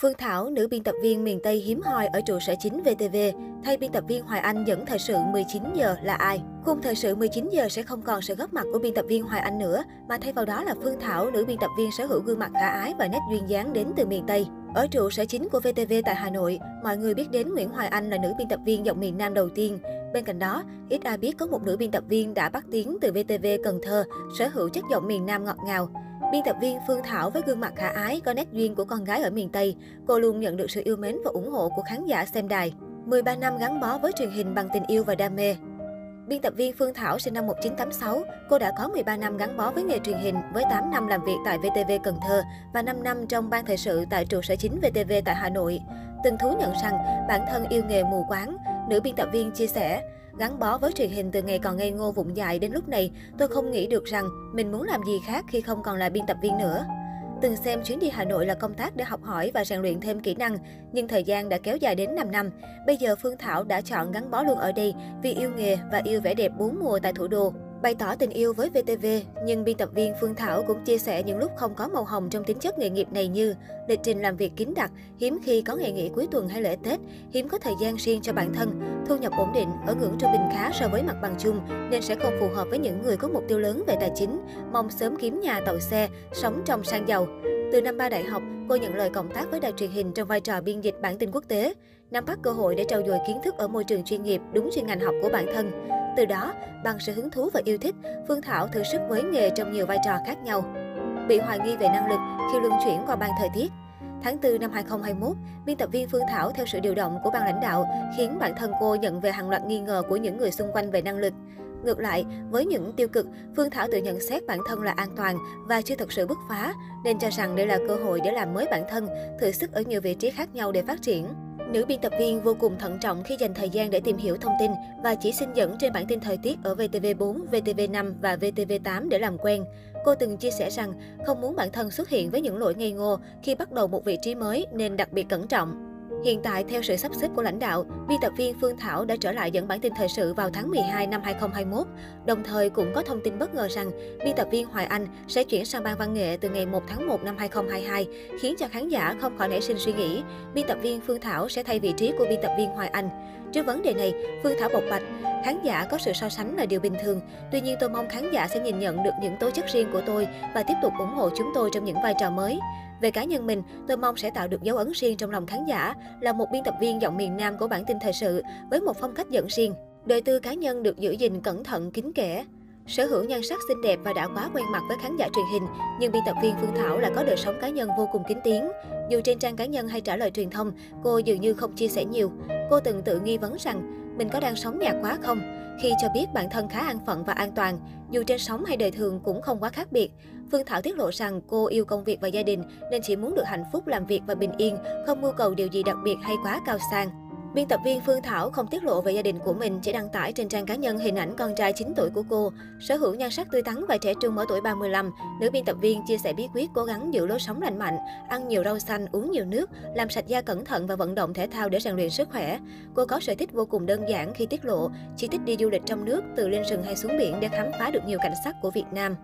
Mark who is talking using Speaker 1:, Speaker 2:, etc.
Speaker 1: Phương Thảo, nữ biên tập viên miền Tây hiếm hoi ở trụ sở chính VTV, thay biên tập viên Hoài Anh dẫn thời sự 19 giờ là ai? Khung thời sự 19 giờ sẽ không còn sự góp mặt của biên tập viên Hoài Anh nữa, mà thay vào đó là Phương Thảo, nữ biên tập viên sở hữu gương mặt khả ái và nét duyên dáng đến từ miền Tây. Ở trụ sở chính của VTV tại Hà Nội, mọi người biết đến Nguyễn Hoài Anh là nữ biên tập viên giọng miền Nam đầu tiên. Bên cạnh đó, ít ai biết có một nữ biên tập viên đã bắt tiếng từ VTV Cần Thơ, sở hữu chất giọng miền Nam ngọt ngào. Biên tập viên Phương Thảo với gương mặt khả ái, có nét duyên của con gái ở miền Tây, cô luôn nhận được sự yêu mến và ủng hộ của khán giả xem đài. 13 năm gắn bó với truyền hình bằng tình yêu và đam mê. Biên tập viên Phương Thảo sinh năm 1986, cô đã có 13 năm gắn bó với nghề truyền hình với 8 năm làm việc tại VTV Cần Thơ và 5 năm trong ban thời sự tại trụ sở chính VTV tại Hà Nội. Từng thú nhận rằng bản thân yêu nghề mù quáng, nữ biên tập viên chia sẻ, Gắn bó với truyền hình từ ngày còn ngây ngô vụng dại đến lúc này, tôi không nghĩ được rằng mình muốn làm gì khác khi không còn là biên tập viên nữa. Từng xem chuyến đi Hà Nội là công tác để học hỏi và rèn luyện thêm kỹ năng, nhưng thời gian đã kéo dài đến 5 năm. Bây giờ Phương Thảo đã chọn gắn bó luôn ở đây vì yêu nghề và yêu vẻ đẹp bốn mùa tại thủ đô. Bày tỏ tình yêu với VTV, nhưng biên tập viên Phương Thảo cũng chia sẻ những lúc không có màu hồng trong tính chất nghề nghiệp này như lịch trình làm việc kín đặc, hiếm khi có ngày nghỉ cuối tuần hay lễ Tết, hiếm có thời gian riêng cho bản thân, thu nhập ổn định, ở ngưỡng trung bình khá so với mặt bằng chung nên sẽ không phù hợp với những người có mục tiêu lớn về tài chính, mong sớm kiếm nhà tàu xe, sống trong sang giàu. Từ năm ba đại học, cô nhận lời cộng tác với đài truyền hình trong vai trò biên dịch bản tin quốc tế, nắm bắt cơ hội để trau dồi kiến thức ở môi trường chuyên nghiệp đúng chuyên ngành học của bản thân. Từ đó, bằng sự hứng thú và yêu thích, Phương Thảo thử sức với nghề trong nhiều vai trò khác nhau. Bị hoài nghi về năng lực khi luân chuyển qua ban thời tiết. Tháng 4 năm 2021, biên tập viên Phương Thảo theo sự điều động của ban lãnh đạo khiến bản thân cô nhận về hàng loạt nghi ngờ của những người xung quanh về năng lực. Ngược lại, với những tiêu cực, Phương Thảo tự nhận xét bản thân là an toàn và chưa thực sự bứt phá, nên cho rằng đây là cơ hội để làm mới bản thân, thử sức ở nhiều vị trí khác nhau để phát triển. Nữ biên tập viên vô cùng thận trọng khi dành thời gian để tìm hiểu thông tin và chỉ xin dẫn trên bản tin thời tiết ở VTV4, VTV5 và VTV8 để làm quen. Cô từng chia sẻ rằng không muốn bản thân xuất hiện với những lỗi ngây ngô khi bắt đầu một vị trí mới nên đặc biệt cẩn trọng. Hiện tại, theo sự sắp xếp của lãnh đạo, biên tập viên Phương Thảo đã trở lại dẫn bản tin thời sự vào tháng 12 năm 2021. Đồng thời cũng có thông tin bất ngờ rằng biên tập viên Hoài Anh sẽ chuyển sang ban văn nghệ từ ngày 1 tháng 1 năm 2022, khiến cho khán giả không khỏi nảy sinh suy nghĩ biên tập viên Phương Thảo sẽ thay vị trí của biên tập viên Hoài Anh. Trước vấn đề này, Phương Thảo bộc bạch, khán giả có sự so sánh là điều bình thường. Tuy nhiên tôi mong khán giả sẽ nhìn nhận được những tố chất riêng của tôi và tiếp tục ủng hộ chúng tôi trong những vai trò mới. Về cá nhân mình, tôi mong sẽ tạo được dấu ấn riêng trong lòng khán giả, là một biên tập viên giọng miền Nam của bản tin thời sự với một phong cách dẫn riêng. Đời tư cá nhân được giữ gìn cẩn thận kín kẽ. Sở hữu nhan sắc xinh đẹp và đã quá quen mặt với khán giả truyền hình, nhưng biên tập viên Phương Thảo lại có đời sống cá nhân vô cùng kín tiếng. Dù trên trang cá nhân hay trả lời truyền thông, cô dường như không chia sẻ nhiều. Cô từng tự nghi vấn rằng mình có đang sống nhạt quá không? Khi cho biết bản thân khá an phận và an toàn, dù trên sóng hay đời thường cũng không quá khác biệt. Phương Thảo tiết lộ rằng cô yêu công việc và gia đình nên chỉ muốn được hạnh phúc làm việc và bình yên, không mưu cầu điều gì đặc biệt hay quá cao sang. Biên tập viên Phương Thảo không tiết lộ về gia đình của mình, chỉ đăng tải trên trang cá nhân hình ảnh con trai 9 tuổi của cô. Sở hữu nhan sắc tươi tắn và trẻ trung ở tuổi 35, nữ biên tập viên chia sẻ bí quyết cố gắng giữ lối sống lành mạnh, ăn nhiều rau xanh, uống nhiều nước, làm sạch da cẩn thận và vận động thể thao để rèn luyện sức khỏe. Cô có sở thích vô cùng đơn giản khi tiết lộ, chỉ thích đi du lịch trong nước, từ lên rừng hay xuống biển để khám phá được nhiều cảnh sắc của Việt Nam.